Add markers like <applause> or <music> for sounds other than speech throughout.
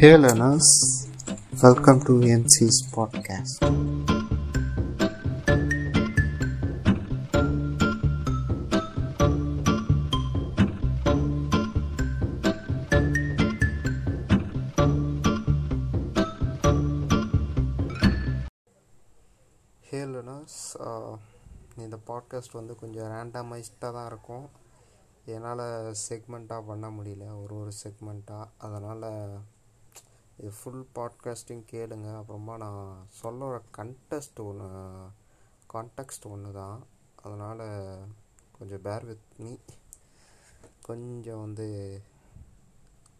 Hey learners, welcome to MC's podcast. Hey learners uh, இந்த podcast வந்து கொஞ்சம் ரேண்டமைஸ்டாக தான் இருக்கும். என்னால் செக்மெண்ட்டாக பண்ண முடியல. ஒரு ஒரு செக்மெண்ட்டாக அதனால் இது ஃபுல் பாட்காஸ்டிங் கேளுங்க. அப்புறமா நான் சொல்லுற கண்டெஸ்ட் ஒன்று கான்டெக்ஸ்ட் ஒன்று தான் அதனால் கொஞ்சம் பேர் வித் மீ கொஞ்சம் வந்து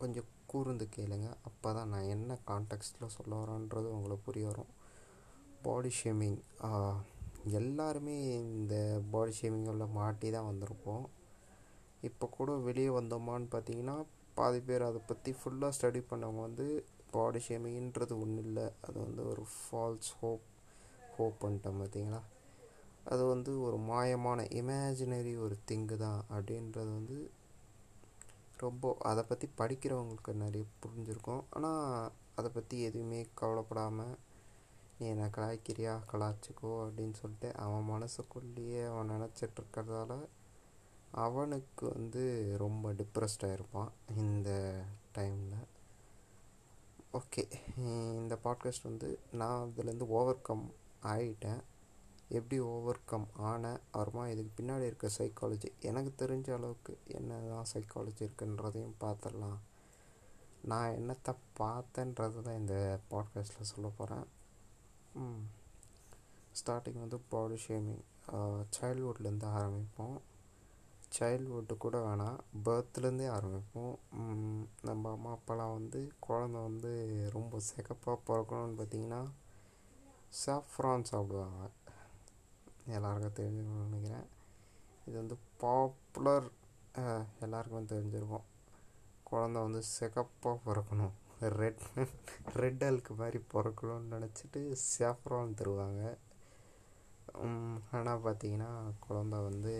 கொஞ்சம் கூர்ந்து கேளுங்க. அப்போ தான் நான் என்ன கான்டெக்ஸ்டில் சொல்ல வரேன்றது உங்களுக்கு புரிய வரும். பாடி ஷேமிங் எல்லாருமே இந்த பாடி ஷேமிங்கில் மாட்டி தான் வந்திருப்போம். இப்போ கூட வெளியே வந்தோமான்னு பார்த்தீங்கன்னா பாதி பேர் அதை பற்றி ஃபுல்லாக ஸ்டடி பண்ணவங்க வந்து பாடி ஷேமிங்ன்றது ஒன்றும் இல்லை அது வந்து ஒரு ஃபால்ஸ் ஹோப் ஹோப் பண்ணிட்டோம் பார்த்தீங்களா அது வந்து ஒரு மாயமான இமேஜினரி ஒரு திங்கு தான். அப்படின்றது வந்து ரொம்ப அதை பற்றி படிக்கிறவங்களுக்கு நிறைய புரிஞ்சிருக்கும். ஆனால் அதை பற்றி எதுவுமே கவலைப்படாமல் நீ என்னை கலாய்க்கிறியா? கலாய்ச்சிக்கோ அப்படின்னு சொல்லிட்டு அவன் மனசுக்குள்ளேயே அவன் நினச்சிட்டு இருக்கிறதால அவனுக்கு வந்து ரொம்ப டிப்ரெஸ்டாக இருப்பான் இந்த டைமில் ஓகே இந்த பாட்காஸ்ட் வந்து நான் அதுலேருந்து ஓவர் கம் ஆகிட்டேன் எப்படி ஓவர் கம் ஆனேன் அப்புறமா இதுக்கு பின்னாடி இருக்க சைக்காலஜி எனக்கு தெரிஞ்ச அளவுக்கு என்ன தான் சைக்காலஜி இருக்குன்றதையும் பார்த்துடலாம். நான் என்னத்தை பார்த்தேன்றது தான் இந்த பாட்காஸ்ட்டில் சொல்ல போகிறேன் ஸ்டார்டிங் வந்து பாடி ஷேமிங் சைல்ட்ஹுட்லேருந்து ஆரம்பிப்போம். சைல்ட்ஹுட்டு கூட வேணாம் பர்த்லேருந்தே ஆரம்பிப்போம். நம்ம அம்மா அப்பாலாம் வந்து குழந்த வந்து ரொம்ப சிகப்பாக பிறக்கணும்னு பார்த்தீங்கன்னா சாஃப்ரான் சாப்பிடுவாங்க. எல்லாருக்கும் தெரிஞ்சுக்கணும்னு நினைக்கிறேன். இது வந்து பாப்புலர் எல்லாருக்குமே தெரிஞ்சிருக்கும். குழந்த வந்து சிகப்பாக பிறக்கணும். ரெட் ரெட் அல்க்கு மாதிரி பிறக்கணும்னு நினச்சிட்டு சேஃப்ரான் தருவாங்க. ஆனால் பார்த்தீங்கன்னா குழந்த வந்து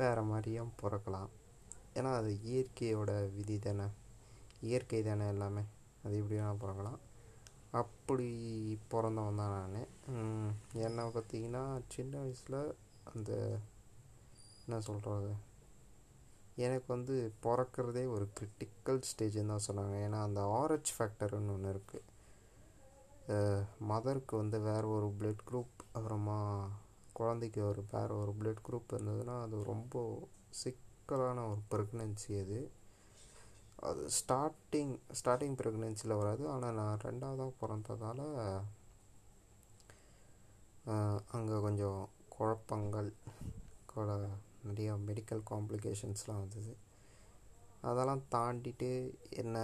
வேறு மாதிரியும் பிறக்கலாம். ஏன்னா அது இயற்கையோட விதி தானே. இயற்கை தானே எல்லாமே. அது எப்படி வேணால் பிறக்கலாம். அப்படி பிறந்தவன் தான் நான். என்னை பார்த்தீங்கன்னா சின்ன வயசில் அந்த என்ன சொல்கிறது எனக்கு வந்து பிறக்கிறதே ஒரு கிரிட்டிக்கல் ஸ்டேஜ்னு தான் சொன்னாங்க. ஏன்னா அந்த ஆரஞ்ச் ஃபேக்டர்னு ஒன்று இருக்குது மதருக்கு வந்து வேறு ஒரு பிளட் குரூப் அப்புறமா குழந்தைக்கு ஒரு பேர் ஒரு பிளட் குரூப் இருந்ததுன்னா அது ரொம்ப சிக்கலான ஒரு ப்ரெக்னென்சி அது. அது ஸ்டார்டிங் ஸ்டார்டிங் ப்ரெக்னென்சியில் வராது. ஆனால் நான் ரெண்டாவதாக பிறந்ததால் அங்கே கொஞ்சம் குழப்பங்கள் கூட நிறைய மெடிக்கல் காம்ப்ளிகேஷன்ஸ்லாம் வந்தது. அதெல்லாம் தாண்டிட்டு என்ன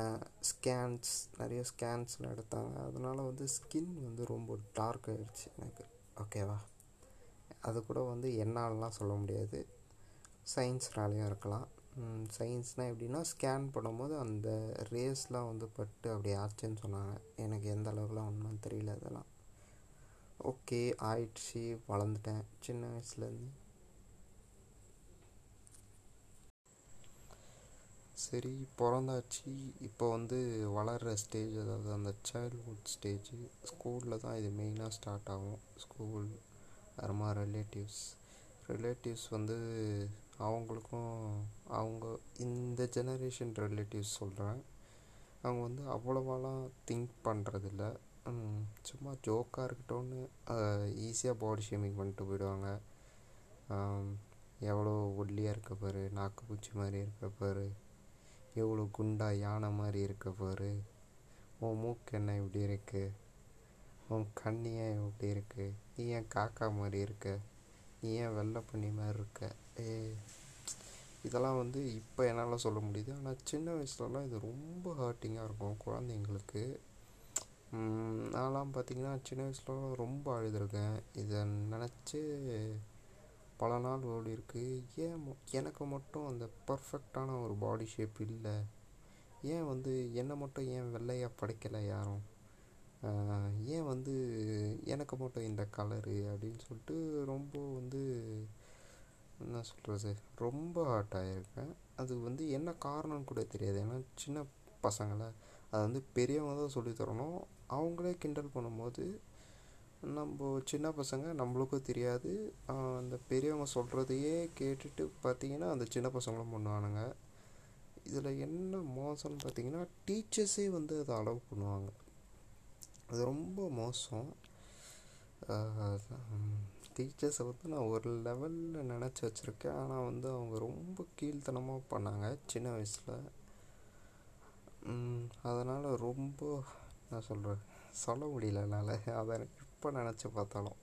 ஸ்கேன்ஸ் நிறைய ஸ்கேன்ஸ்லாம் எடுத்தாங்க. அதனால் வந்து ஸ்கின் வந்து ரொம்ப டார்க் ஆகிடுச்சு எனக்கு. ஓகேவா அது கூட வந்து என்னாலலாம் சொல்ல முடியாது. சயின்ஸ்னாலேயும் இருக்கலாம். சயின்ஸ்னால் எப்படின்னா ஸ்கேன் பண்ணும்போது அந்த ரேஸ்லாம் வந்து பட்டு அப்படி ஆச்சுன்னு சொன்னாங்க. எனக்கு எந்த அளவுக்குலாம் ஒன்றும் தெரியல அதெல்லாம். ஓகே ஆயிடுச்சு வளர்ந்துட்டேன் சின்ன வயசுலேருந்து. சரி பிறந்தாச்சு. இப்போ வந்து வளர்கிற ஸ்டேஜ் அதாவது அந்த சைல்ட்ஹுட் ஸ்டேஜ் ஸ்கூலில் தான் இது மெயினாக ஸ்டார்ட் ஆகும். ஸ்கூல் அப்புறமா ரிலேட்டிவ்ஸ் ரிலேட்டிவ்ஸ் வந்து அவங்களுக்கும் அவங்க இந்த ஜெனரேஷன் ரிலேட்டிவ்ஸ் சொல்கிறேன் அவங்க வந்து அவ்வளோவாலாம் திங்க் பண்ணுறதில்ல சும்மா ஜோக்காக இருக்கட்டும்னு ஈஸியாக பாடி ஷேமிங் பண்ணிட்டு போயிடுவாங்க. எவ்வளோ ஒல்லியாக இருக்க பாரு நாக்கு பூச்சி மாதிரி இருக்க பாரு எவ்வளோ குண்டா யானை மாதிரி இருக்க பாரு உன் மூக்கு என்ன இப்படி இருக்குது உன் கண் ஏன் இப்படி இருக்கு? நீ ஏன் காக்கா மாதிரி இருக்க? நீ ஏன் வெள்ளப்பண்ணி மாதிரி இருக்க? ஏ இதெல்லாம் வந்து இப்போ என்னால் சொல்ல முடியுது. ஆனால் சின்ன வயசுலலாம் இது ரொம்ப ஹர்ட்டிங்காக இருக்கும் குழந்தைங்களுக்கு. நான்லாம் பார்த்திங்கன்னா சின்ன வயசுலலாம் ரொம்ப அழுதுருக்கேன். இதை நினச்சி பல நாள் ஓடி இருக்கு. ஏன் எனக்கு மட்டும் அந்த பர்ஃபெக்டான ஒரு பாடி ஷேப் இல்லை. ஏன் வந்து என்னை மட்டும் ஏன் வெள்ளையாக படைக்கலை யாரும்? ஏன் வந்து எனக்கு மட்டும் இந்த கலரு அப்படின்னு சொல்லிட்டு ரொம்ப வந்து என்ன சொல்கிறது ரொம்ப ஹார்ட் ஆகியிருக்கேன் அது வந்து என்ன காரணம்னு கூட தெரியாது. ஏன்னா சின்ன பசங்களை அது வந்து பெரியவங்க தான் சொல்லித்தரணும் அவங்களே கிண்டல் பண்ணும்போது நம்ம சின்ன பசங்க நம்மளுக்கும் தெரியாது. அந்த பெரியவங்க சொல்கிறதையே கேட்டுட்டு பார்த்தீங்கன்னா அந்த சின்ன பசங்களும் பண்ணுவானுங்க. இதில் என்ன மோசம்னு பார்த்தீங்கன்னா டீச்சர்ஸே வந்து அதை அலோவ் பண்ணுவாங்க. அது ரொம்ப மோசம். டீச்சர்ஸை வந்து நான் ஒரு லெவலில் நினச்சி வச்சுருக்கேன். ஆனால் வந்து அவங்க ரொம்ப கீழ்த்தனமாக பண்ணாங்க சின்ன வயசில். அதனால் ரொம்ப என்ன சொல்கிறேன் சொல்ல முடியல என்னால். அதை இப்போ நினச்சி பார்த்தாலும்.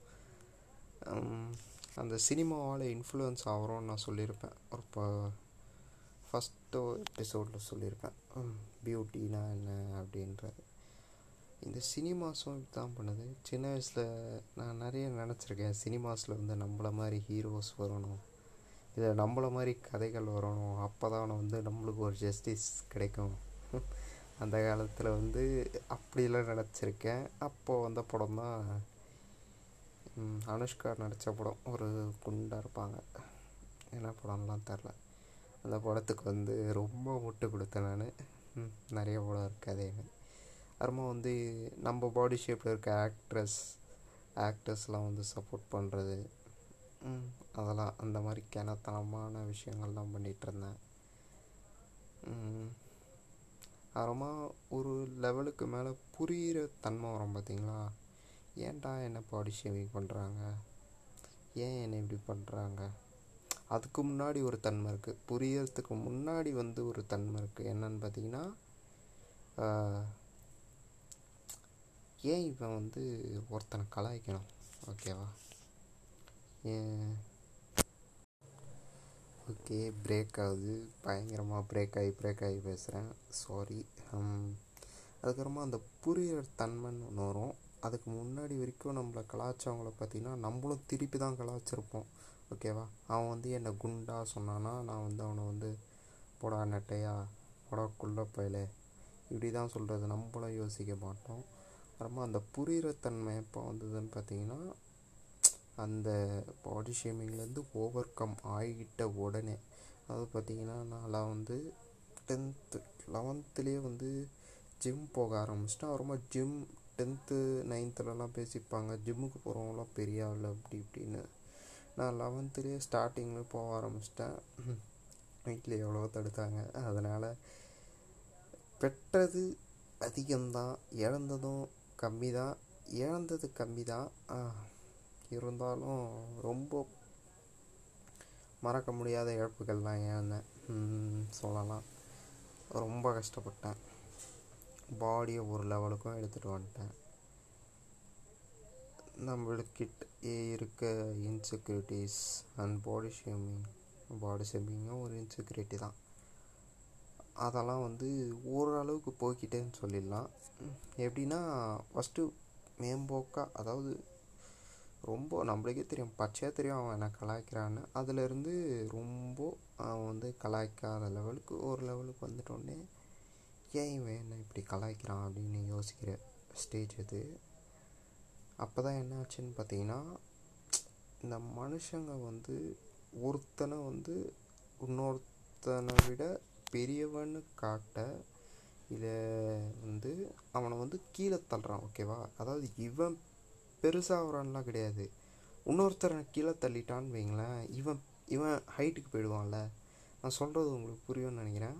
அந்த சினிமாவால் இன்ஃப்ளூயன்ஸ் ஆகிறோன்னு நான் சொல்லியிருப்பேன். ஒரு இப்போ ஃபஸ்ட்டு எபிசோடில் சொல்லியிருப்பேன். பியூட்டினா என்ன அப்படின்றது இந்த சினிமாஸும் தான் பண்ணுது. சின்ன வயசில் நான் நிறைய நினச்சிருக்கேன். சினிமாஸில் வந்து நம்மள மாதிரி ஹீரோஸ் வரணும். இல்லை நம்மள மாதிரி கதைகள் வரணும். அப்போ தான் வந்து நம்மளுக்கு ஒரு ஜஸ்டிஸ் கிடைக்கும். <laughs> அந்த காலத்தில் வந்து அப்படிலாம் நினச்சிருக்கேன். அப்போது வந்த படம் தான் அனுஷ்கா நடித்த படம். ஒரு குண்டாக இருப்பாங்க. என்ன படம்லாம் தெரில அந்த படத்துக்கு வந்து ரொம்ப முட்டு கொடுத்தேன் நான். நிறைய படம் இருக்குது அப்புறமா வந்து நம்ம பாடி ஷேப்பில் இருக்க ஆக்ட்ரஸ் ஆக்டர்ஸ்லாம் வந்து சப்போர்ட் பண்ணுறது அதெல்லாம் அந்த மாதிரி கிணத்தனமான விஷயங்கள்லாம் பண்ணிகிட்ருந்தேன் அப்புறமா ஒரு லெவலுக்கு மேலே புரிகிற தன்மை வரும் பார்த்தீங்களா ஏன்டா என்ன பாடி ஷேவிங் பண்ணுறாங்க ஏன் என்னை இப்படி பண்ணுறாங்க அதுக்கு முன்னாடி ஒரு தன்மை இருக்குது புரியறதுக்கு முன்னாடி வந்து ஒரு தன்மை இருக்குது என்னன்னு பார்த்தீங்கன்னா ஏன் இவன் வந்து ஒருத்தனை கலாய்க்கணும்? ஓகேவா ஏன்? ஓகே பிரேக் ஆகுது. பயங்கரமாக பிரேக் ஆகி பிரேக் ஆகி பேசுகிறேன் சாரி அதுக்கப்புறமா அந்த புரியிற தன்மைன்னு ஒன்று வரும். அதுக்கு முன்னாடி வரைக்கும் நம்மளை கலாச்சவங்கள பார்த்திங்கன்னா நம்மளும் திருப்பி தான் கலாச்சிருப்போம் ஓகேவா அவன் வந்து என்னை குண்டா சொன்னான்னா நான் வந்து அவனை வந்து போடா நெட்டையா? போடா குள்ள பயலே. இப்படி தான் சொல்கிறது நம்மளும் யோசிக்க மாட்டோம். அப்புறமா அந்த புரிகிற தன்மை எப்போ வந்ததுன்னு பார்த்தீங்கன்னா அந்த பாடி ஷேமிங்லேருந்து ஓவர் கம் ஆகிட்ட உடனே. அதாவது பார்த்திங்கன்னா நான்லாம் வந்து டென்த்து லெவன்த்துலேயே வந்து ஜிம் போக ஆரம்பிச்சிட்டேன். அப்புறமா ஜிம் டென்த்து நைன்த்துலலாம் பேசிப்பாங்க. ஜிம்முக்கு போகிறவங்களாம் பெரிய ஆள் அப்படி இப்படின்னு. நான் லெவன்த்துலேயே ஸ்டார்டிங்கில் போக ஆரம்பிச்சிட்டேன். வீட்டில் எவ்வளோ தடுத்தாங்க. அதனால் பெற்றது அதிகம்தான். இழந்ததும் கம்மி தான் இழந்தது கம்மி தான் இருந்தாலும் ரொம்ப மறக்க முடியாத இழப்புகள்லாம் இழந்தேன் சொல்லலாம். ரொம்ப கஷ்டப்பட்டேன். பாடியை ஒரு லெவலுக்கும் எடுத்துகிட்டு வந்துட்டேன். நம்மளுக்கிட்ட இருக்க insecurities and body shaming body ஷேமிங்கும் ஒரு இன்செக்யூரிட்டி தான். அதெல்லாம் வந்து ஓரளவுக்கு போய்கிட்டேன்னு சொல்லிடலாம். எப்படின்னா ஃபஸ்ட்டு மேம்போக்காக அதாவது ரொம்ப நம்மளுக்கே தெரியும் பச்சையாக தெரியும் அவன் என்ன கலாய்க்கிறான்னு. அதுலேருந்து ரொம்ப அவன் வந்து கலாய்க்காத லெவலுக்கு ஒரு லெவலுக்கு வந்துட்டோடனே ஏன் இவன் என்ன இப்படி கலாய்க்கிறான்? அப்படின்னு யோசிக்கிற ஸ்டேஜ் அது. அப்போ தான் என்ன ஆச்சுன்னு பார்த்தீங்கன்னா இந்த மனுஷங்க வந்து ஒருத்தனை வந்து இன்னொருத்தனை விட பெரியவன்னு காட்ட இதை வந்து அவனை வந்து கீழே தள்ளுறான் ஓகேவா அதாவது இவன் பெருசாகிறான்லாம் கிடையாது. இன்னொருத்தரை கீழே தள்ளிட்டான்னு வைங்களேன் இவன் இவன் ஹைட்டுக்கு போயிடுவான்ல. நான் சொல்கிறது உங்களுக்கு புரியும்னு நினைக்கிறேன்.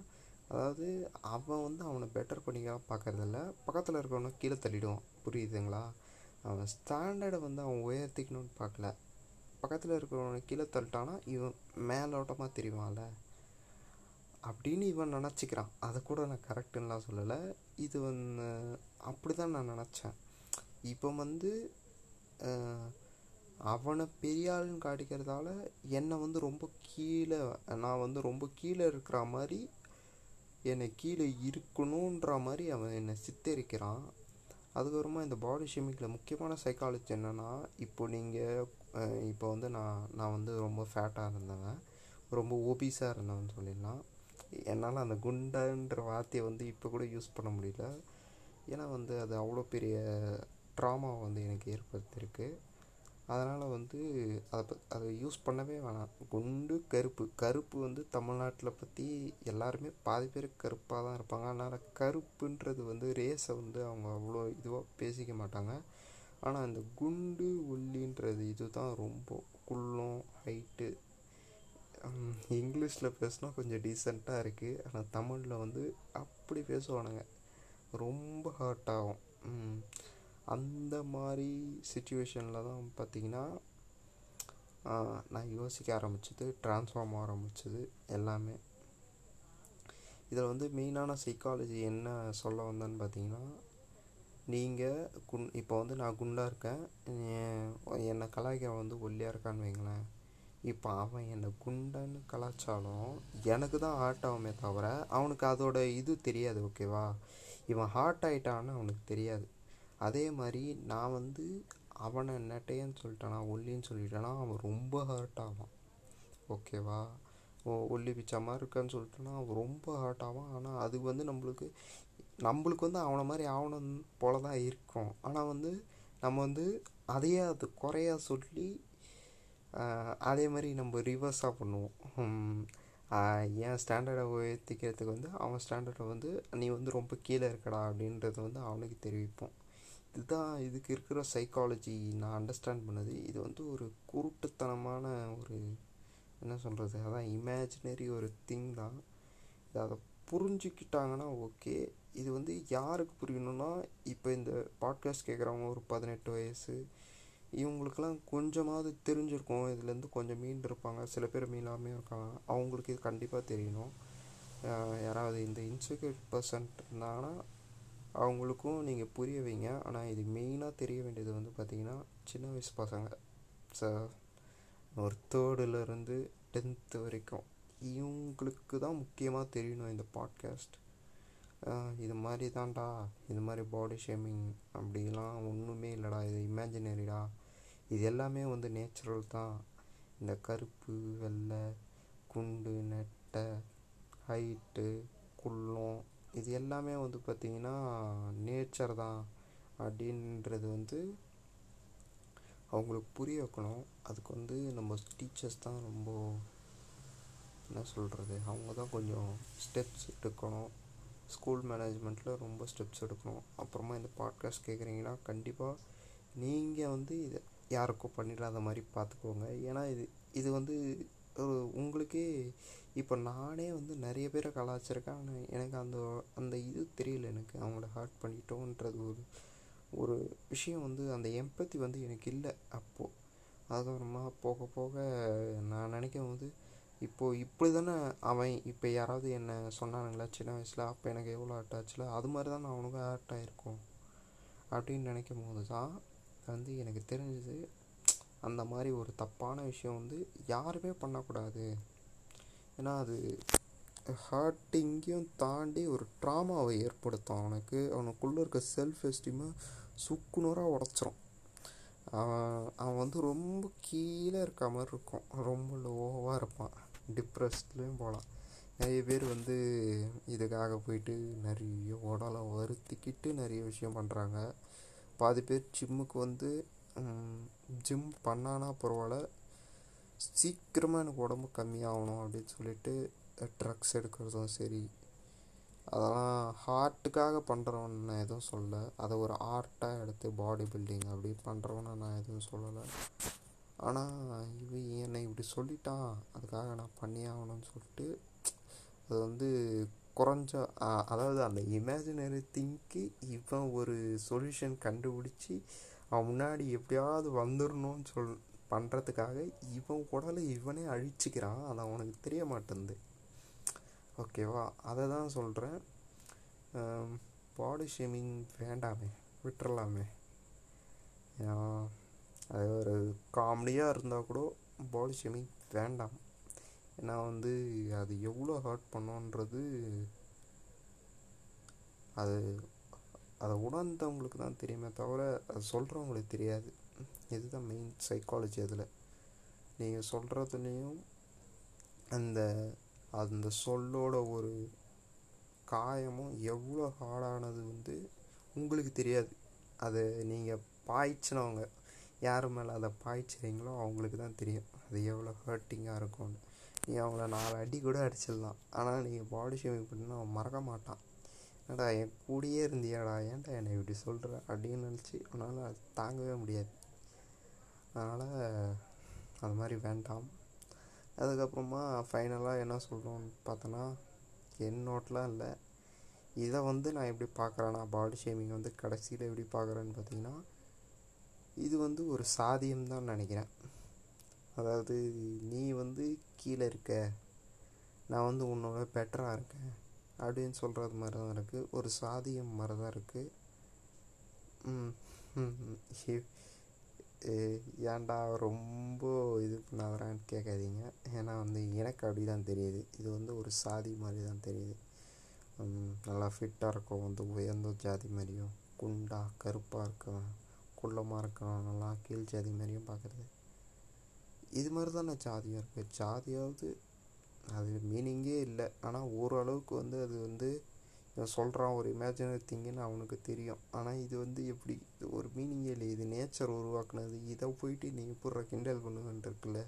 அதாவது அவன் வந்து அவனை பெட்டர் பண்ணிக்கலாம் பார்க்கறதில்ல. பக்கத்தில் இருக்கிறவனை கீழே தள்ளிடுவான். புரியுதுங்களா? அவன் ஸ்டாண்டர்டை வந்து அவன் உயர்த்திக்கணும்னு பார்க்கல. பக்கத்தில் இருக்கிறவனை கீழே தள்ளிட்டானா இவன் மேலோட்டமாக தெரியுவான்ல அப்படின்னு இவன் நினச்சிக்கிறான். அதை கூட நான் கரெக்டுன்னெலாம் சொல்லலை. இது வந்து அப்படி தான் நான் நினச்சேன். இப்போ வந்து அவனை பெரிய ஆளுன்னு காட்டிக்கிறதால என்னை வந்து ரொம்ப கீழே நான் வந்து ரொம்ப கீழே இருக்கிற மாதிரி என்னை கீழே இருக்கணுன்ற மாதிரி அவன் என்னை சித்தரிக்கிறான். அதுக்கப்புறமா இந்த பாடி ஷேமிங்கில் முக்கியமான சைக்காலஜி என்னென்னா இப்போ நீங்கள் இப்போ வந்து நான் நான் வந்து ரொம்ப ஃபேட்டாக இருந்தவன். ரொம்ப ஓபீஸாக இருந்தவன் சொல்லிடலாம். என்னால் அந்த குண்டன்ற வார்த்தையை வந்து இப்போ கூட யூஸ் பண்ண முடியல. ஏன்னா வந்து அது அவ்வளோ பெரிய ட்ராமா வந்து எனக்கு ஏற்படுத்தியிருக்கு அதனால் வந்து அதை ப அதை யூஸ் பண்ணவே வேணாம். குண்டு கருப்பு. கருப்பு வந்து தமிழ்நாட்டில் பற்றி எல்லாருமே பாதி பேர் கருப்பாக தான் இருப்பாங்க. அதனால் கருப்புன்றது வந்து ரேஸை வந்து அவங்க அவ்வளோ இதுவாக பேசிக்க மாட்டாங்க. ஆனால் அந்த குண்டு ஒல்லின்றது இது தான் ரொம்ப குள்ளம் ஹைட்டு இங்கிலீஷில் பேசினா கொஞ்சம் டீசெண்டாக இருக்குது ஆனால் தமிழில் வந்து அப்படி பேசுவானுங்க. ரொம்ப ஹர்ட் ஆகும். அந்த மாதிரி சுச்சுவேஷனில் தான் பார்த்திங்கன்னா நான் யோசிக்க ஆரம்பிச்சது ட்ரான்ஸ்ஃபார்ம் ஆரம்பிச்சது எல்லாமே. இதில் வந்து மெயினான சைக்காலஜி என்ன சொல்ல வந்தேன்னு பார்த்தீங்கன்னா நீங்கள் குன் இப்போ வந்து நான் குண்டாக இருக்கேன். என்னை கலாய்க்க வந்து ஒல்லியாக இருக்கான்னு வைங்களேன். இப்போ அவன் என்னை குண்டன்னு கலாச்சாலும் எனக்கு தான் ஹார்ட் ஆகுமே தவிர அவனுக்கு அதோட இது தெரியாது ஓகேவா இவன் ஹார்ட் ஆகிட்டான்னு அவனுக்கு தெரியாது. அதே மாதிரி நான் வந்து அவனை நெட்டையன்னு சொல்லிட்டானா ஒல்லின்னு சொல்லிட்டானா அவன் ரொம்ப ஹர்ட் ஆவான். ஓகேவா ஓ ஒல்லி பிச்சா மாதிரி இருக்கான்னு சொல்லிட்டோன்னா அவன் ரொம்ப ஹர்ட் ஆவான். ஆனால் அது வந்து நம்மளுக்கு நம்மளுக்கு வந்து அவனை மாதிரி ஆகணும் போல தான் இருக்கும். ஆனால் வந்து நம்ம வந்து அதையே அது குறையா சொல்லி அதே மாதிரி நம்ம ரிவர்ஸாக பண்ணுவோம். என் ஸ்டாண்டர்டை உயர்த்திக்கிறதுக்கு வந்து அவன் ஸ்டாண்டர்டை வந்து நீ வந்து ரொம்ப கீழே இருக்கடா அப்படின்றத வந்து அவனுக்கு தெரிவிப்போம். இதுதான் இதுக்கு இருக்கிற சைக்காலஜி நான் அண்டர்ஸ்டாண்ட் பண்ணது இது வந்து ஒரு குருட்டுத்தனமான ஒரு என்ன சொல்கிறது அதான் இமேஜினரி ஒரு திங் தான். இது அதை புரிஞ்சுக்கிட்டாங்கன்னா ஓகே இது வந்து யாருக்கு புரியணும்னா இப்போ இந்த பாட்காஸ்ட் கேட்குறவங்க ஒரு பதினெட்டு வயசு இவங்களுக்கெல்லாம் கொஞ்சமாவது தெரிஞ்சிருக்கும். இதுலேருந்து கொஞ்சம் மீண்டு இருப்பாங்க. சில பேர் மீளாமே இருக்காங்க. அவங்களுக்கு இது கண்டிப்பாக தெரியணும். யாராவது இந்த இன்செக்யூர் பர்சன்ட் இருந்தாங்கன்னா அவங்களுக்கும் நீங்கள் புரிய வைங்க. ஆனால் இது மெயினாக தெரிய வேண்டியது வந்து பார்த்திங்கன்னா சின்ன வயசு பசங்க. ச ஒரு தேர்டுலேருந்து டென்த்து வரைக்கும் இவங்களுக்கு தான் முக்கியமாக தெரியணும் இந்த பாட்காஸ்ட் இது மாதிரி தான்டா. இது மாதிரி பாடி ஷேமிங் அப்படிலாம் ஒன்றுமே இல்லைடா. இது இமேஜினரிடா இது எல்லாமே வந்து நேச்சுரல் தான். இந்த கருப்பு வெள்ளை குண்டு நெட்டை ஹைட்டு குள்ளம் இது எல்லாமே வந்து பார்த்திங்கன்னா நேச்சர் தான் அப்படின்றது வந்து அவங்களுக்கு புரிய வைக்கணும். அதுக்கு வந்து நம்ம டீச்சர்ஸ் தான் ரொம்ப என்ன சொல்கிறது அவங்க தான் கொஞ்சம் ஸ்டெப்ஸ் எடுக்கணும். ஸ்கூல் மேனேஜ்மெண்ட்டில் ரொம்ப ஸ்டெப்ஸ் எடுக்கணும். அப்புறமா இந்த பாட்காஸ்ட் கேட்குறீங்கன்னா கண்டிப்பாக நீங்கள் வந்து இதை யாருக்கும் பண்ணிடாத மாதிரி பார்த்துக்கோங்க. ஏன்னா இது இது வந்து ஒரு உங்களுக்கே இப்போ நானே வந்து நிறைய பேரை கலாச்சிருக்கேன். ஆனால் எனக்கு அந்த அந்த இது தெரியல எனக்கு. அவங்கள ஹர்ட் பண்ணிட்டோன்றது ஒரு ஒரு விஷயம் வந்து அந்த எம்பத்தி வந்து எனக்கு இல்லை அப்போது அதுக்கப்புறமா போக போக நான் நினைக்கும் போது இப்போது இப்படி தானே அவன் இப்போ யாராவது என்னை சொன்னானுங்களா சின்ன வயசில் அப்போ எனக்கு எவ்வளோ ஹர்ட் ஆச்சுல அது மாதிரி தான் அவனுக்கும் ஹர்ட் ஆகிருக்கும் அப்படின்னு நினைக்கும் போது தான் வந்து எனக்கு தெரிஞ்சது அந்த மாதிரி ஒரு தப்பான விஷயம் வந்து யாருமே பண்ணக்கூடாது. ஏன்னா அது ஹார்ட்டிங்கையும் தாண்டி ஒரு ட்ராமாவை ஏற்படுத்தும். அவனுக்கு அவனுக்குள்ளே இருக்க செல்ஃப் எஸ்டீமை சுக்குநூறாக உடச்சிரும். அவன் அவன் வந்து ரொம்ப கீழே இருக்க மாதிரி இருக்கும். ரொம்ப லோவாக இருப்பான். டிப்ரெஸ்ட்லேயும் போகலாம் நிறைய பேர் வந்து இதுக்காக போயிட்டு நிறைய உடலை வருத்திக்கிட்டு நிறைய விஷயம் பண்ணுறாங்க பாதி பேர் ஜிம்முக்கு வந்து ஜிம் பண்ணானா பரவாயில்ல. சீக்கிரமாக எனக்கு உடம்பு கம்மியாகணும் அப்படின்னு சொல்லிட்டு ட்ரக்ஸ் எடுக்கிறதும் சரி. அதெல்லாம் ஹார்ட்டுக்காக பண்ணுறவன் நான் எதுவும் சொல்லலை. அதை ஒரு ஆர்ட்டாக எடுத்து பாடி பில்டிங் அப்படி பண்ணுறவனை நான் எதுவும் சொல்லலை. ஆனால் இவன் என்னை இப்படி சொல்லிட்டான். அதுக்காக நான் பண்ணி ஆகணும்னு சொல்லிட்டு அது வந்து குறைஞ்ச அதாவது அந்த இமேஜினரி திங்க்கு இவன் ஒரு சொல்யூஷன் கண்டுபிடிச்சி அவன் முன்னாடி எப்படியாவது வந்துடணும்னு சொல் பண்ணுறதுக்காக இவன் உடலை இவனே அழிச்சிக்கிறான். அது அவனுக்கு தெரிய மாட்டேங்குது ஓகேவா? அதை தான் சொல்கிறேன் பாடி ஷேமிங் வேண்டாமே விட்டுறலாமே. அது ஒரு காமெடியாக இருந்தால் கூட பாடி ஷேமிங் வேண்டாம். ஏன்னா வந்து அது எவ்வளோ ஹர்ட் பண்ணோன்றது அது அதை உணர்ந்தவங்களுக்கு தான் தெரியுமே தவிர அது சொல்கிறவங்களுக்கு தெரியாது. இதுதான் மெயின் சைக்காலஜி அதில். நீங்கள் சொல்கிறதுலேயும் அந்த அந்த சொல்லோட ஒரு காயமும் எவ்வளோ ஹார்டானது வந்து உங்களுக்கு தெரியாது. அது நீங்கள் பாய்ச்சினவங்க யார் மேலே அதை பாய்ச்சிறீங்களோ அவங்களுக்கு தான் தெரியும். அது எவ்வளோ ஹர்ட்டிங்காக இருக்கும்னு. நீ அவங்கள நாலு அடி கூட அடிச்சிடலாம். ஆனால் நீங்கள் பாடி ஷேமிங் பண்ணால் அவன் மறக்க மாட்டான். ஏன்டா என் கூடயே இருந்தியாடா? ஏன்டா என்னை இப்படி சொல்கிற அப்படின்னு நினச்சி அவனால் அது தாங்கவே முடியாது. அதனால் அது மாதிரி வேண்டாம். அதுக்கப்புறமா ஃபைனலாக என்ன சொல்கிறோன்னு பார்த்தோன்னா என்னோட்டலாம் இல்லை. இதை வந்து நான் எப்படி பார்க்குறேன்னா பாடி ஷேமிங் வந்து கடைசியில் எப்படி பார்க்குறேன்னு பார்த்தீங்கன்னா இது வந்து ஒரு சாதியம் தான் நினைக்கிறேன். அதாவது நீ வந்து கீழே இருக்க. நான் வந்து உன்னோட பெட்டராக இருக்கேன் அப்படின்னு சொல்கிறது மாதிரி தான் இருக்குது ஒரு சாதியம் மாதிரி தான் இருக்குது ஏன்டா ரொம்ப இது பண்ணாதான்னு கேட்காதீங்க. ஏன்னா வந்து எனக்கு அப்படி தான் தெரியுது. இது வந்து ஒரு சாதி மாதிரி தான் தெரியுது நல்லா ஃபிட்டாக இருக்கும் வந்து உயர்ந்த ஜாதி மாதிரியும் குண்டா கருப்பாக இருக்கவன் குள்ளமாக இருக்கவன் நல்லா கீழ் ஜாதி மாதிரியும் பார்க்குறது இது மாதிரி தானே ஜாதியாக இருக்குது ஜாதியாவது அது மீனிங்கே இல்லை. ஆனால் ஓரளவுக்கு வந்து அது வந்து இவன் சொல்கிறான் ஒரு இமேஜினரி திங்குன்னு அவனுக்கு தெரியும். ஆனால் இது வந்து எப்படி? இது ஒரு மீனிங்கே இல்லை. இது நேச்சர் உருவாக்குனது. இதை போயிட்டு நீ எப்படி கிண்டல் பண்ணுவேன்ட்டு இருக்குல்ல.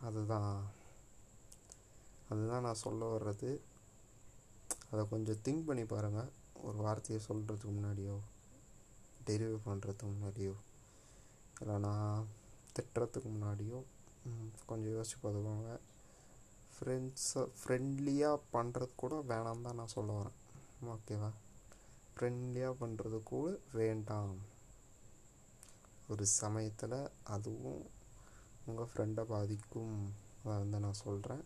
அதுதான். அதுதான் நான் சொல்ல வர்றது. அதை கொஞ்சம் திங்க் பண்ணி பாருங்கள் ஒரு வார்த்தையை சொல்கிறதுக்கு முன்னாடியோ டெலிவரி பண்ணுறதுக்கு முன்னாடியோ. இல்லைனா திட்டுறதுக்கு முன்னாடியும் கொஞ்சம் யோசிச்சு பார்த்துக்கோங்க ஃப்ரெண்ட்ஸை ஃப்ரெண்ட்லியாக பண்ணுறது கூட வேணாம் தான் நான் சொல்ல வரேன். ஓகேவா ஃப்ரெண்ட்லியாக பண்ணுறது கூட வேண்டாம். ஒரு சமயத்தில் அதுவும் உங்கள் ஃப்ரெண்டை பாதிக்கும் அதை வந்து நான் சொல்கிறேன்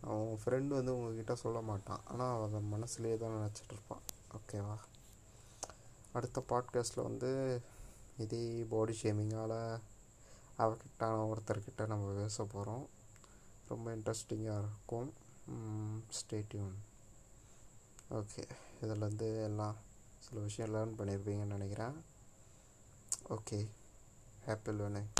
அவன் ஃப்ரெண்டு வந்து உங்ககிட்ட சொல்ல மாட்டான். ஆனால் அதை மனசுலேயே தான் நினச்சிட்டு இருப்பான். ஓகேவா அடுத்த பாட்காஸ்ட்டில் வந்து இதே பாடி ஷேமிங்கால் அவர்கிட்ட ஒருத்தர்கிட்ட நம்ம பேச போகிறோம் ரொம்ப இன்ட்ரெஸ்டிங்காக இருக்கும். ஸ்டேட்யூன் ஓகே இதில் எல்லாம் சில விஷயம் லேர்ன் பண்ணியிருப்பீங்கன்னு நினைக்கிறேன். Okay happy learning